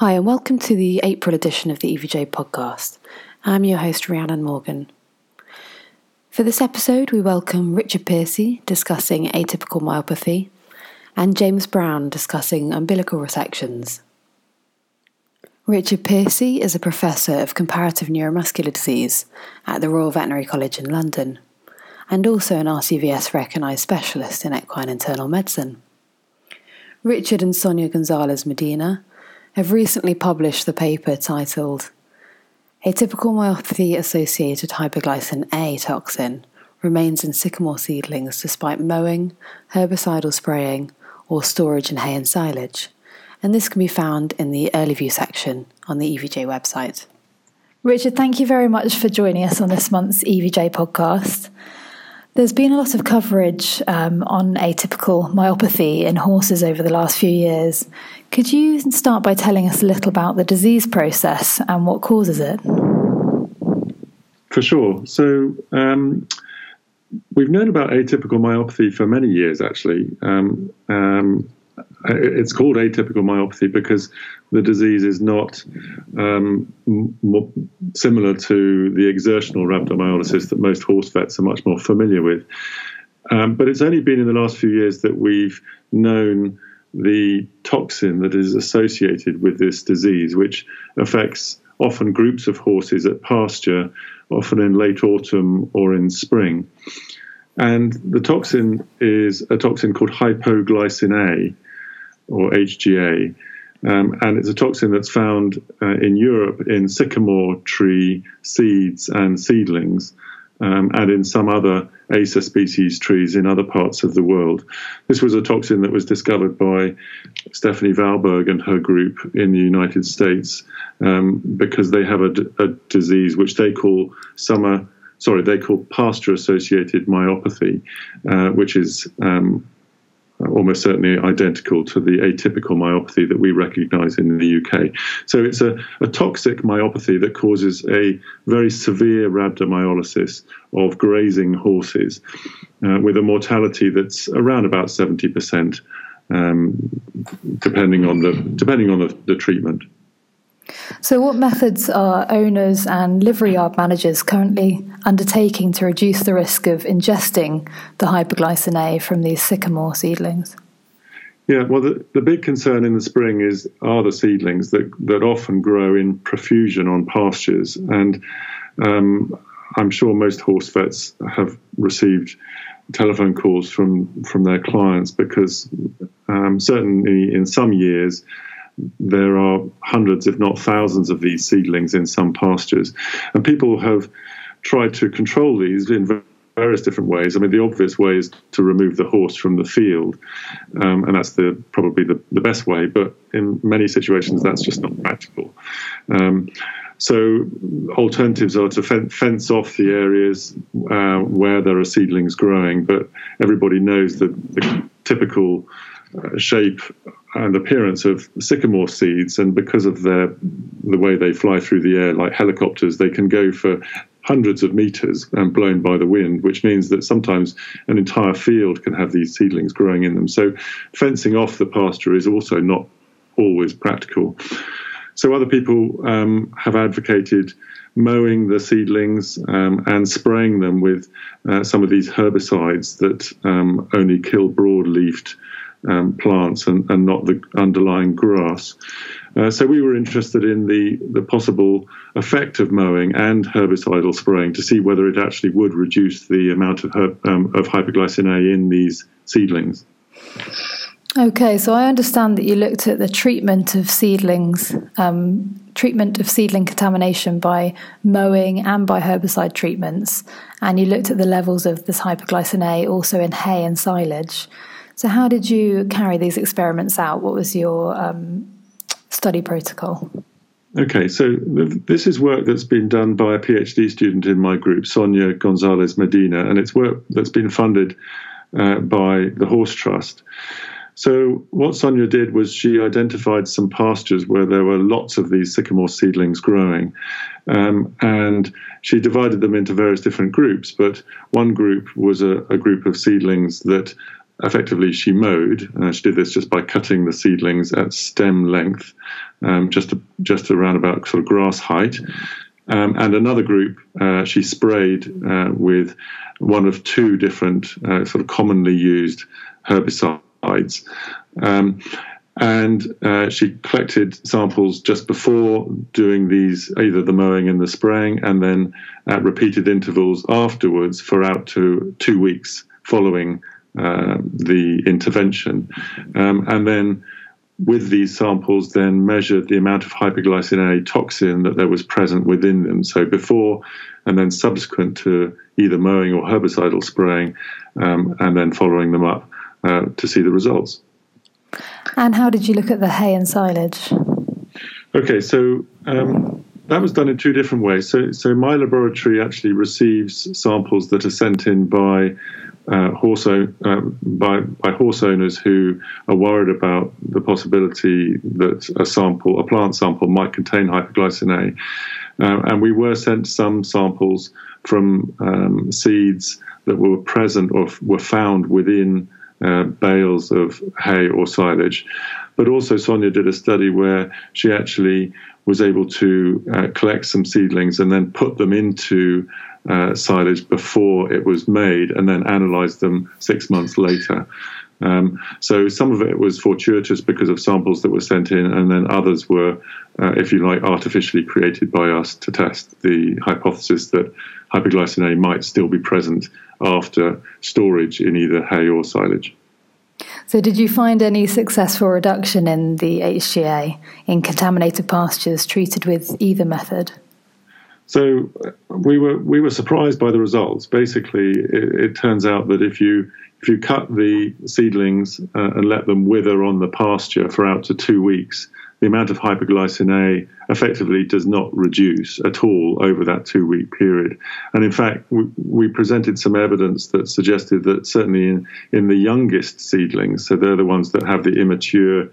Hi, and welcome to the April edition of the EVJ podcast. I'm your host, Rhiannon Morgan. For this episode, we welcome Richard Piercy discussing atypical myopathy and James Brown discussing umbilical resections. Richard Piercy is a professor of comparative neuromuscular disease at the Royal Veterinary College in London and also an RCVS recognised specialist in equine internal medicine. Richard and Sonia Gonzalez Medina have recently published the paper titled Atypical myopathy associated hypoglycin A toxin remains in sycamore seedlings despite mowing, herbicidal spraying, or storage in hay and silage, and this can be found in the early view section on the EVJ website. Richard, thank you very much for joining us on this month's EVJ podcast. There's been a lot of coverage um, on atypical myopathy in horses over the last few years. Could you start by telling us a little about the disease process and what causes it? For sure. So, um, we've known about atypical myopathy for many years, actually. Um, um it's called atypical myopathy because the disease is not um, m- similar to the exertional rhabdomyolysis that most horse vets are much more familiar with. Um, but it's only been in the last few years that we've known the toxin that is associated with this disease, which affects often groups of horses at pasture, often in late autumn or in spring. And the toxin is a toxin called hypoglycin A or HGA. Um, and it's a toxin that's found uh, in Europe in sycamore tree seeds and seedlings, um, and in some other Acer species trees in other parts of the world. This was a toxin that was discovered by Stephanie Valberg and her group in the United States um, because they have a, a, disease which they call summer, sorry, they call pasture associated myopathy, uh, which is um, almost certainly identical to the atypical myopathy that we recognize in the UK. So it's a, a toxic myopathy that causes a very severe rhabdomyolysis of grazing horses uh, with a mortality that's around about 70%, um, depending on the, depending on the, the treatment. So, what methods are owners and livery yard managers currently undertaking to reduce the risk of ingesting the hypoglycin A from these sycamore seedlings? Yeah, well, the, the big concern in the spring is are the seedlings that, that often grow in profusion on pastures. And um, I'm sure most horse vets have received telephone calls from, from their clients because um, certainly in some years, there are hundreds, if not thousands, of these seedlings in some pastures. And people have tried to control these in various different ways. I mean, the obvious way is to remove the horse from the field, um, and that's the probably the, the best way. But in many situations, that's just not practical. Um, so alternatives are to fence off the areas uh, where there are seedlings growing, but everybody knows that the typical uh, shape and appearance of sycamore seeds, and because of their the way they fly through the air like helicopters, they can go for hundreds of meters and blown by the wind, which means that sometimes an entire field can have these seedlings growing in them. So fencing off the pasture is also not always practical. So other people um, have advocated mowing the seedlings um, and spraying them with uh, some of these herbicides that um, only kill broad-leafed um, plants and, and, not the underlying grass. Uh, so we were interested in the, the possible effect of mowing and herbicidal spraying to see whether it actually would reduce the amount of, herb, um, of in these seedlings. Okay, so I understand that you looked at the treatment of seedlings, um, treatment of seedling contamination by mowing and by herbicide treatments, and you looked at the levels of this hypoglycin A also in hay and silage. So, how did you carry these experiments out? What was your um, study protocol? Okay, so this is work that's been done by a PhD student in my group, Sonia Gonzalez Medina, and it's work that's been funded uh, by the Horse Trust. So, what Sonia did was she identified some pastures where there were lots of these sycamore seedlings growing, um, and she divided them into various different groups. But one group was a, a group of seedlings that effectively she mowed. Uh, she did this just by cutting the seedlings at stem length, um, just just around about sort of grass height. Um, and another group uh, she sprayed uh, with one of two different uh, sort of commonly used herbicides. Um, and uh, she collected samples just before doing these, either the mowing and the spraying, and then at repeated intervals afterwards for out to two weeks following uh, the intervention. Um, and then with these samples, then measured the amount of hypoglycin A toxin that there was present within them. So before and then subsequent to either mowing or herbicidal spraying, um, and then following them up uh, to see the results. And how did you look at the hay and silage? Okay, so um, that was done in two different ways. So, so my laboratory actually receives samples that are sent in by uh, horse uh, by by horse owners who are worried about the possibility that a sample, a plant sample, might contain hypoglycin A, uh, and we were sent some samples from um, seeds that were present or f- were found within uh, bales of hay or silage. But also, Sonia did a study where she actually was able to uh, collect some seedlings and then put them into uh, silage before it was made and then analysed them six months later. Um, so some of it was fortuitous because of samples that were sent in, and then others were, uh, if you like, artificially created by us to test the hypothesis that hypoglycin A might still be present after storage in either hay or silage. So, did you find any successful reduction in the HGA in contaminated pastures treated with either method? So we were we were surprised by the results. Basically, it, it turns out that if you if you cut the seedlings uh, and let them wither on the pasture for out to two weeks, the amount of hypoglycin A effectively does not reduce at all over that two week period. And in fact, we, we, presented some evidence that suggested that certainly in, in the youngest seedlings, so they're the ones that have the immature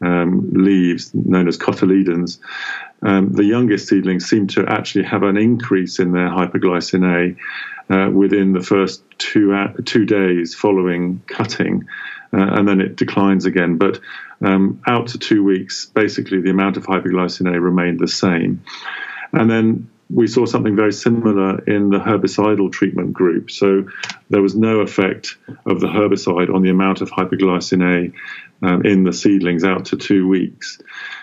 um, leaves known as cotyledons, um, the youngest seedlings seem to actually have an increase in their hypoglycin A uh, within the first two uh, two days following cutting, uh, and then it declines again. But um, out to two weeks, basically the amount of hypoglycin A remained the same, and then we saw something very similar in the herbicidal treatment group. So there was no effect of the herbicide on the amount of hypoglycin A um, in the seedlings out to two weeks.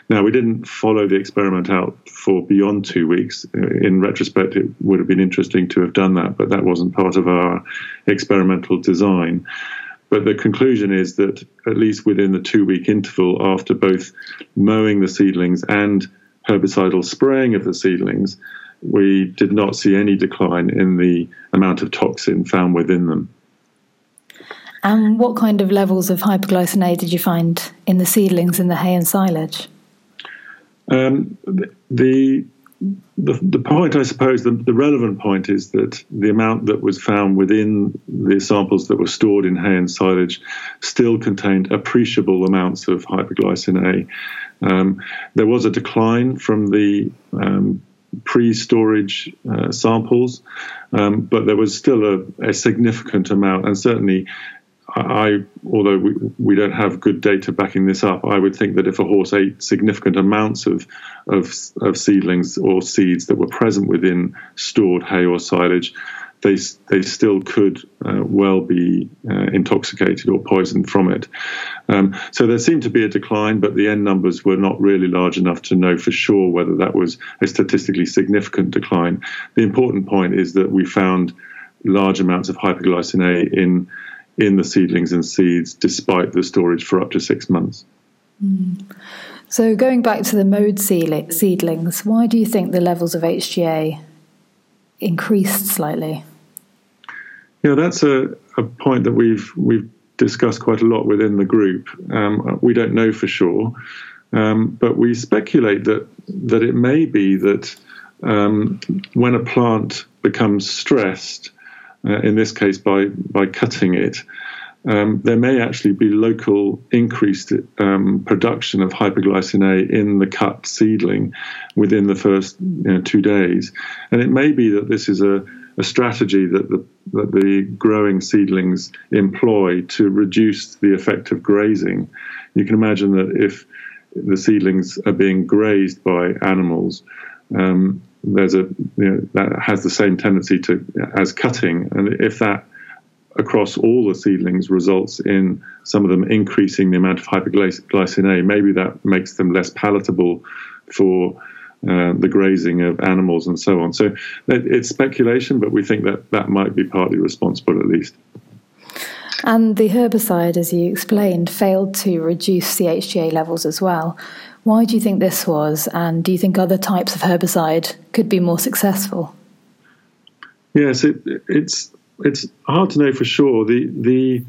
Now, we didn't follow the experiment out for beyond two weeks. In retrospect, it would have been interesting to have done that, but that wasn't part of our experimental design. But the conclusion is that at least within the two week interval after both mowing the seedlings and herbicidal spraying of the seedlings, we did not see any decline in the amount of toxin found within them. And what kind of levels of hypoglycin A did you find in the seedlings in the hay and silage? Um, the, the the point, I suppose, the, the, relevant point is that the amount that was found within the samples that were stored in hay and silage still contained appreciable amounts of hypoglycin A. Um, there was a decline from the um, pre-storage uh, samples, um, but there was still a, a, significant amount, and certainly I, although we, we don't have good data backing this up, I would think that if a horse ate significant amounts of, of, of seedlings or seeds that were present within stored hay or silage, they, they still could uh, well be uh, intoxicated or poisoned from it. Um, so there seemed to be a decline, but the end numbers were not really large enough to know for sure whether that was a statistically significant decline. The important point is that we found large amounts of hypoglycin A in in the seedlings and seeds despite the storage for up to six months. Mm. So, going back to the mowed seedlings, why do you think the levels of HGA increased slightly? Yeah, that's a, a point that we've we've discussed quite a lot within the group. Um, we don't know for sure, um, but we speculate that that it may be that um, when a plant becomes stressed, uh, in this case by, by cutting it, um, there may actually be local increased um, production of hypoglycin A in the cut seedling within the first you know, two days. And it may be that this is a, a strategy that the, that the growing seedlings employ to reduce the effect of grazing. You can imagine that if the seedlings are being grazed by animals, um, there's a you know, that has the same tendency to as cutting, and if that across all the seedlings results in some of them increasing the amount of hypoglycin A, maybe that makes them less palatable for uh, the grazing of animals and so on. So it's speculation, but we think that that might be partly responsible at least. And the herbicide, as you explained, failed to reduce the HGA levels as well. Why do you think this was? And do you think other types of herbicide could be more successful? Yes, it, it's it's hard to know for sure. The the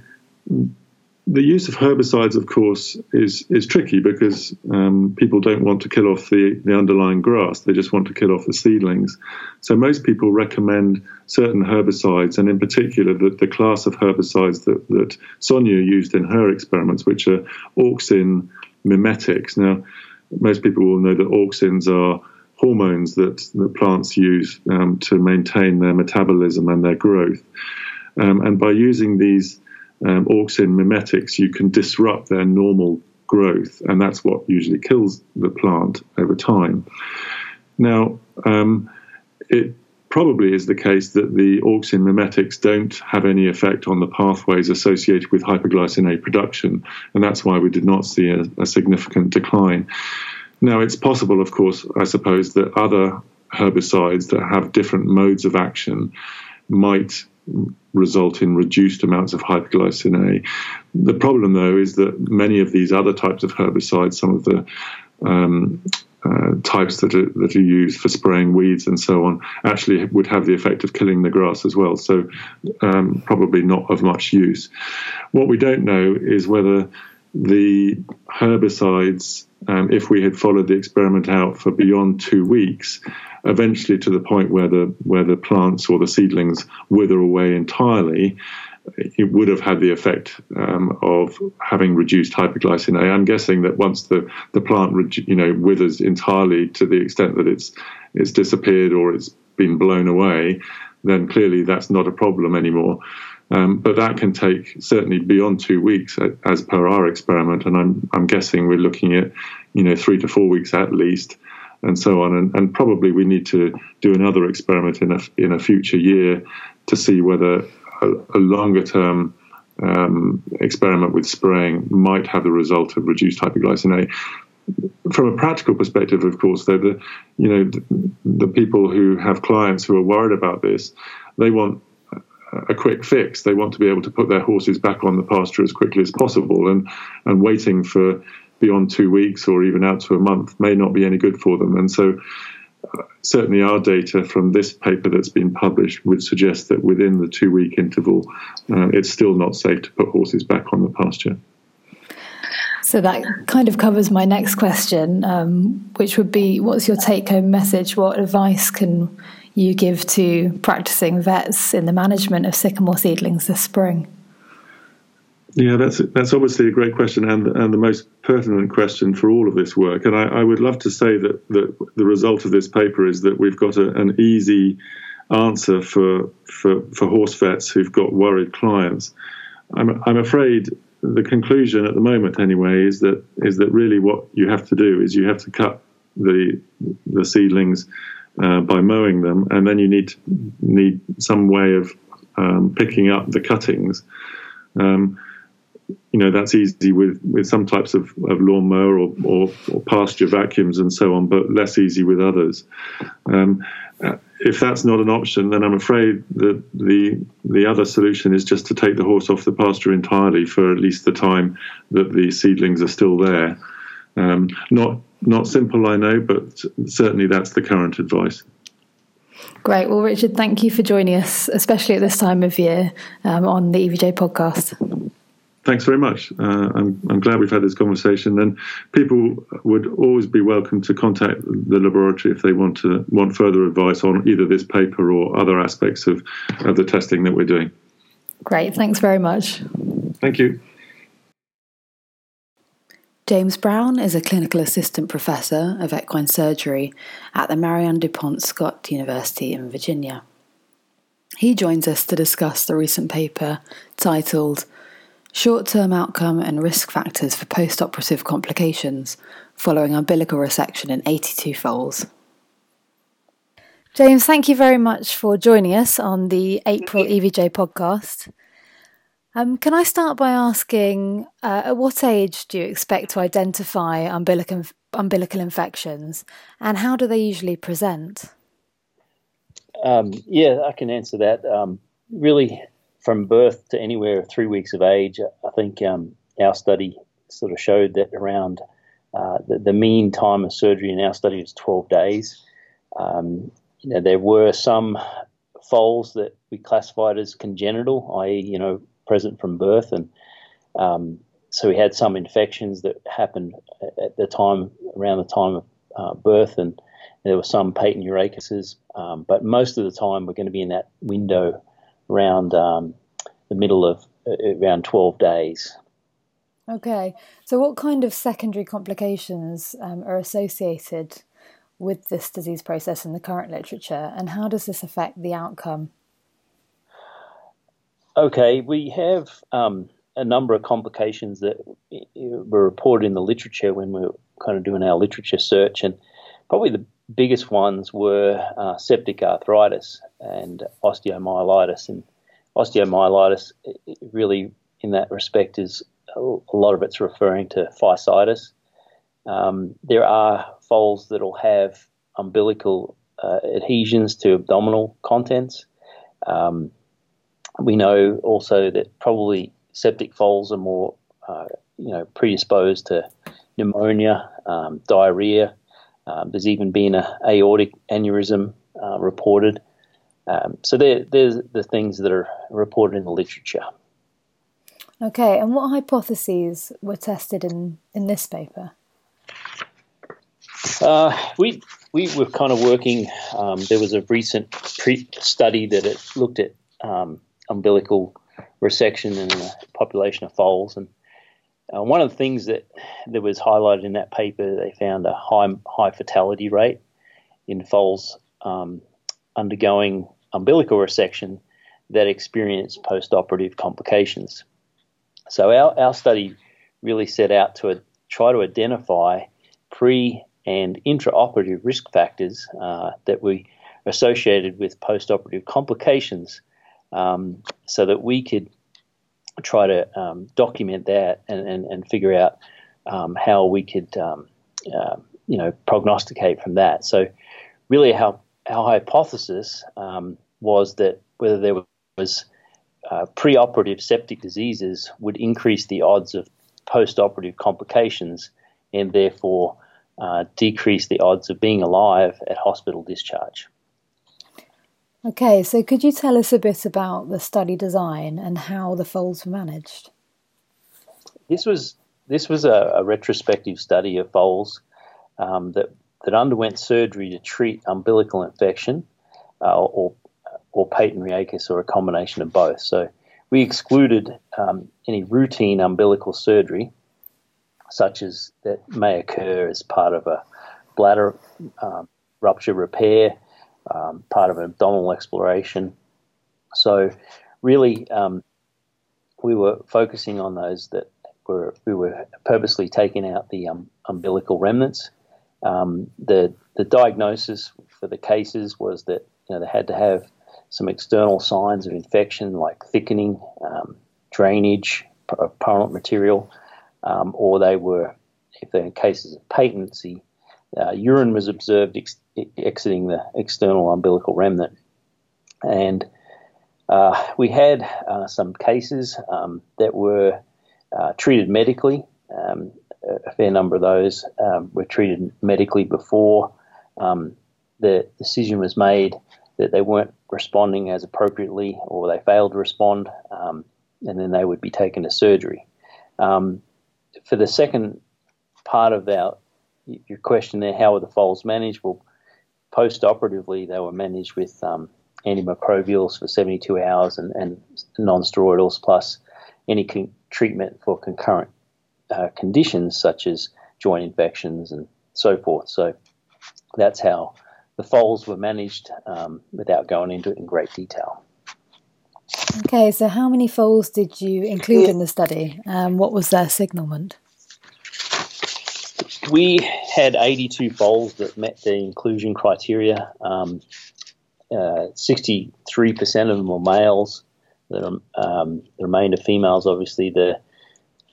the use of herbicides, of course, is is tricky because um, people don't want to kill off the, the underlying grass; they just want to kill off the seedlings. So most people recommend certain herbicides, and in particular, the, the class of herbicides that that Sonia used in her experiments, which are auxin mimetics. Now, most people will know that auxins are hormones that, that plants use um, to maintain their metabolism and their growth. Um, and by using these um, auxin mimetics, you can disrupt their normal growth, and that's what usually kills the plant over time. Now, um, it probably is the case that the auxin mimetics don't have any effect on the pathways associated with hypoglycin A production, and that's why we did not see a, a significant decline. Now, it's possible, of course, I suppose, that other herbicides that have different modes of action might result in reduced amounts of hypoglycin A. The problem, though, is that many of these other types of herbicides, some of the um, uh, types that are, that are used for spraying weeds and so on, actually would have the effect of killing the grass as well. So, um, probably not of much use. What we don't know is whether the herbicides, um, if we had followed the experiment out for beyond two weeks, eventually to the point where the where the plants or the seedlings wither away entirely, it would have had the effect um, of having reduced hypoglycin A. I'm guessing that once the, the plant you know withers entirely to the extent that it's it's disappeared or it's been blown away, then clearly that's not a problem anymore. Um, but that can take certainly beyond two weeks, as per our experiment, and I'm I'm guessing we're looking at you know three to four weeks at least, and so on, and, and probably we need to do another experiment in a in a future year to see whether a, a longer term um, experiment with spraying might have the result of reduced hyperglycemia. From a practical perspective, of course, though, the you know the, the people who have clients who are worried about this, they want a quick fix. They want to be able to put their horses back on the pasture as quickly as possible, and and waiting for beyond two weeks or even out to a month may not be any good for them. And so, uh, certainly, our data from this paper that's been published would suggest that within the two week interval, uh, it's still not safe to put horses back on the pasture. So that kind of covers my next question, um, which would be what's your take home message? What advice can you give to practicing vets in the management of sycamore seedlings this spring? Yeah, that's that's obviously a great question and and the most pertinent question for all of this work. And I, I would love to say that, that the result of this paper is that we've got a, an easy answer for, for for horse vets who've got worried clients. I'm I'm afraid the conclusion at the moment anyway is that is that really what you have to do is you have to cut the the seedlings uh, by mowing them, and then you need need some way of um, picking up the cuttings. Um, you know that's easy with, with some types of, of lawnmower or, or, or, pasture vacuums and so on, but less easy with others. Um, if that's not an option, then I'm afraid that the the other solution is just to take the horse off the pasture entirely for at least the time that the seedlings are still there. Um, not not simple, I know, but certainly that's the current advice. Great. Well, Richard, thank you for joining us, especially at this time of year, um, on the EVJ podcast. Thanks very much. Uh, I'm, I'm glad we've had this conversation, and people would always be welcome to contact the laboratory if they want to want further advice on either this paper or other aspects of, of the testing that we're doing. Great. Thanks very much. Thank you. James Brown is a clinical assistant professor of equine surgery at the Marion DuPont Scott University in Virginia. He joins us to discuss the recent paper titled Short Term Outcome and Risk Factors for Post Operative Complications Following Umbilical Resection in 82 Foals. James, thank you very much for joining us on the April EVJ podcast. Um, can I start by asking uh, at what age do you expect to identify umbilical, umbilical infections and how do they usually present? Um, yeah, I can answer that. Um, really, from birth to anywhere three weeks of age, I think um, our study sort of showed that around uh, the, the, mean time of surgery in our study was 12 days. Um, you know, there were some foals that we classified as congenital, i.e., you know, present from birth, and um, so we had some infections that happened at the time around the time of uh, birth, and there were some patent um, but most of the time we're going to be in that window around um, the middle of uh, around 12 days. Okay, so what kind of secondary complications um, are associated with this disease process in the current literature, and how does this affect the outcome? Okay, we have um, a number of complications that were reported in the literature when we were kind of doing our literature search, and probably the biggest ones were uh, septic arthritis and osteomyelitis. And osteomyelitis, really, in that respect, is a lot of it's referring to physitis. Um, there are foals that will have umbilical uh, adhesions to abdominal contents. Um, we know also that probably septic foals are more, uh, you know, predisposed to pneumonia, um, diarrhea. Um, there's even been an aortic aneurysm uh, reported. Um, so there, there's the things that are reported in the literature. Okay, and what hypotheses were tested in, in this paper? Uh, we we were kind of working. Um, there was a recent pre- study that it looked at um, umbilical resection in a population of foals, and uh, one of the things that that was highlighted in that paper, they found a high high fatality rate in foals um, undergoing umbilical resection that experience post-operative complications. So our, our study really set out to uh, try to identify pre and intraoperative risk factors uh, that we associated with postoperative complications um, so that we could try to um, document that and, and, and figure out um, how we could uh, you know prognosticate from that. So really our, our hypothesis um, was that whether there was uh, preoperative septic diseases would increase the odds of postoperative complications and therefore uh, decrease the odds of being alive at hospital discharge. Okay, so could you tell us a bit about the study design and how the foals were managed? This was this was a, a retrospective study of foals um, that that underwent surgery to treat umbilical infection uh, or or patent urachus or a combination of both. So we excluded um, any routine umbilical surgery such as that may occur as part of a bladder um, rupture repair, um, part of an abdominal exploration. So, really, um, we were focusing on those that were we were purposely taking out the um, umbilical remnants. Um, the the diagnosis for the cases was that you know they had to have some external signs of infection like thickening, um, drainage of purulent material, um, or they were, if they're in cases of patency, uh, urine was observed ex- exiting the external umbilical remnant. And uh, we had uh, some cases um, that were uh, treated medically. Um, a fair number of those um, were treated medically before um, the decision was made that they weren't responding as appropriately or they failed to respond, um, and then they would be taken to surgery. Um, for the second part of our your question there, how were the foals managed? Well, post-operatively, they were managed with um, antimicrobials for 72 hours and, and non-steroidals plus any con- treatment for concurrent uh, conditions such as joint infections and so forth. So that's how the foals were managed um, without going into it in great detail. Okay, so how many foals did you include in the study? Um, what was their signalment? We had 82 foals that met the inclusion criteria. Um, uh, 63% of them were males. The, um, the remainder females, obviously. The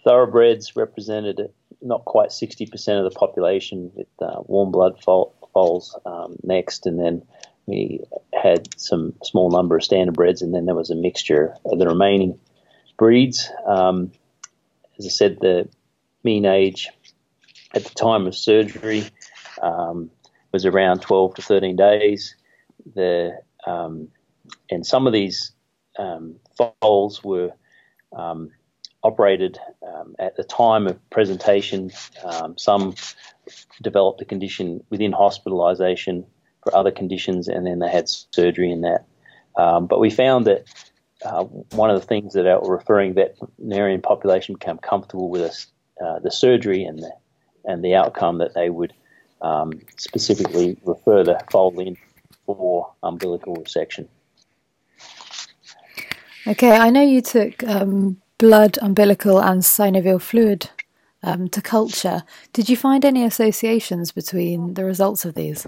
thoroughbreds represented not quite 60% of the population, with uh, warm blood foals um, next, and then we had some small number of standardbreds, and then there was a mixture of the remaining breeds. Um, as I said, the mean age at the time of surgery um, was around 12 to 13 days. The um, and some of these um, foals were um, operated um, at the time of presentation. some developed the condition within hospitalisation for other conditions, and then they had surgery in that. Um, but we found that uh, one of the things that our referring veterinarian population became comfortable with us, uh, the surgery and the and the outcome that they would um, specifically refer the foal in for umbilical resection. Okay, I know you took um, blood, umbilical, and synovial fluid um, to culture. Did you find any associations between the results of these?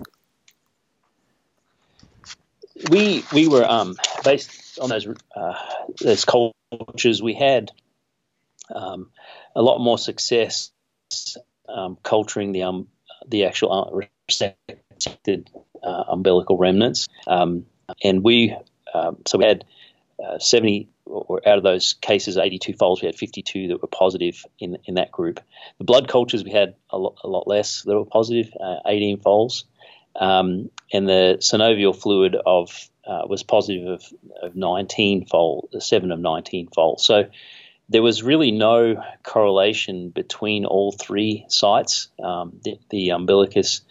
we we were um, based on those uh, those cultures. We had um, a lot more success um, culturing the um, the actual uh, resected uh, umbilical remnants, um, and we um, so we had uh, seventy or out of those cases, 82 foals, we had 52 that were positive in in that group. The blood cultures we had a lot, a lot less that were positive, uh, 18 foals. Um, and the synovial fluid of uh, was positive of, of 19 fold, seven of 19 fold. So there was really no correlation between all three sites, um, the, the, umbilicus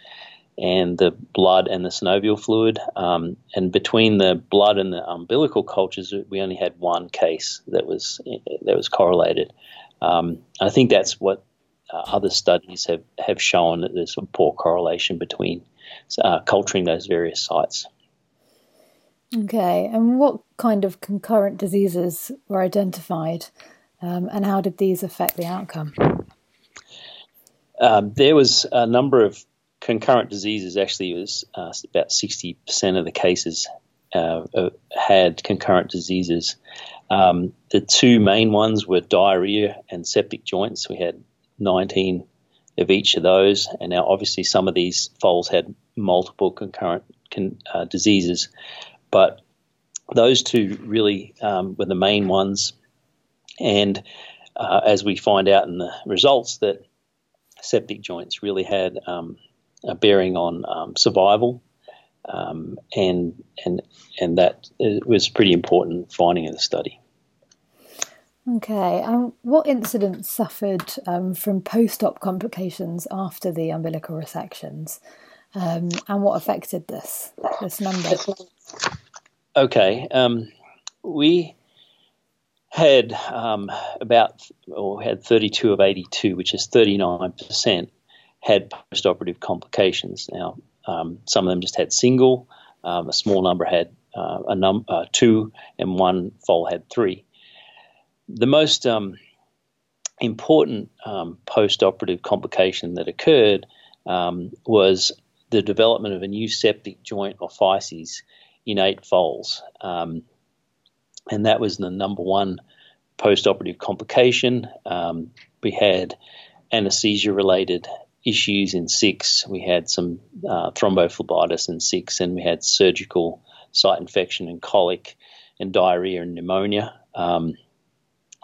and the blood and the synovial fluid. Um, and between the blood and the umbilical cultures, we only had one case that was that was correlated. Um, I think that's what uh, other studies have, have shown that there's a poor correlation between uh, culturing those various sites. Okay, and what kind of concurrent diseases were identified, um, and how did these affect the outcome? Um, there was a number of concurrent diseases. Actually, it was uh, about sixty percent of the cases uh, uh, had concurrent diseases. Um, the two main ones were diarrhea and septic joints. We had nineteen of each of those. And now, obviously, some of these foals had multiple concurrent con, uh, diseases, but those two really um, were the main ones. And uh, as we find out in the results, that septic joints really had um, a bearing on um, survival. Um, and and and that was pretty important finding in the study. Okay, um, what incidents suffered um, from post-op complications after the umbilical resections, um, and what affected this this number? Okay, um, we had um, about or had 32 of 82, which is 39 percent, had post-operative complications. Now, um, some of them just had single, a small number had uh, a num- uh, two, and one foal had three the most um, important um, post operative complication that occurred um, was the development of a new septic joint or physis in eight foals. Um, and that was the number one post operative complication. Um, we had anesthesia related issues in six. We had some uh, thrombophlebitis in six, and we had surgical site infection and colic and diarrhea and pneumonia. Um,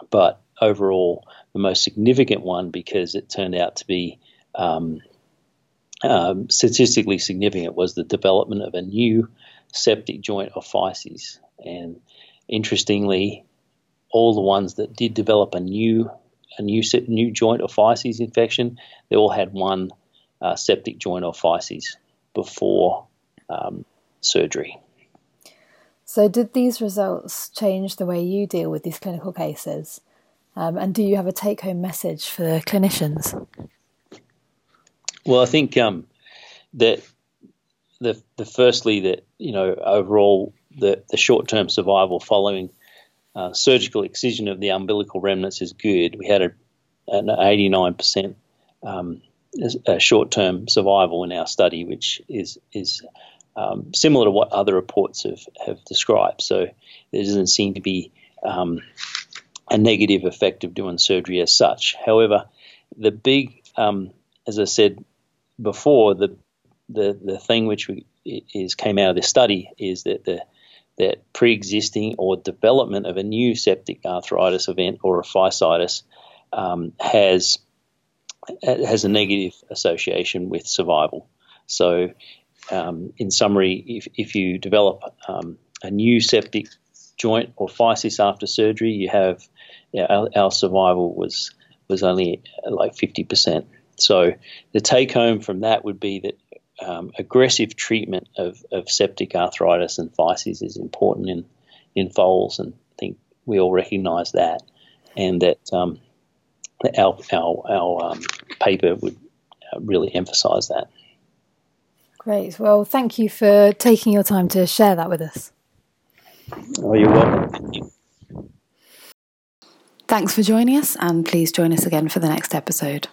but overall, the most significant one because it turned out to be um, um, statistically significant was the development of a new septic joint of physes. And interestingly, all the ones that did develop a new a new new joint or physes infection, they all had one uh, septic joint or physes before um, surgery. So, did these results change the way you deal with these clinical cases? Um, and do you have a take home message for clinicians? Well, I think um, that the, the firstly that you know overall the, the short term survival following uh, surgical excision of the umbilical remnants is good. We had a, an 89% um, short-term survival in our study, which is is um, similar to what other reports have, have described. So there doesn't seem to be um, a negative effect of doing surgery as such. However, the big, um, as I said before, the the the thing which we, is came out of this study is that the that pre-existing or development of a new septic arthritis event or a physitis um, has has a negative association with survival. So, um, in summary, if, if you develop um, a new septic joint or physis after surgery, you have you know, our, our, survival was was only like fifty percent. So the take home from that would be that um, aggressive treatment of, of septic arthritis and physis is important in in foals, and I think we all recognise that, and that um, our our, our um, paper would uh, really emphasise that. Great. Well, thank you for taking your time to share that with us. Oh, you're welcome. Thank you. Thanks for joining us, and please join us again for the next episode.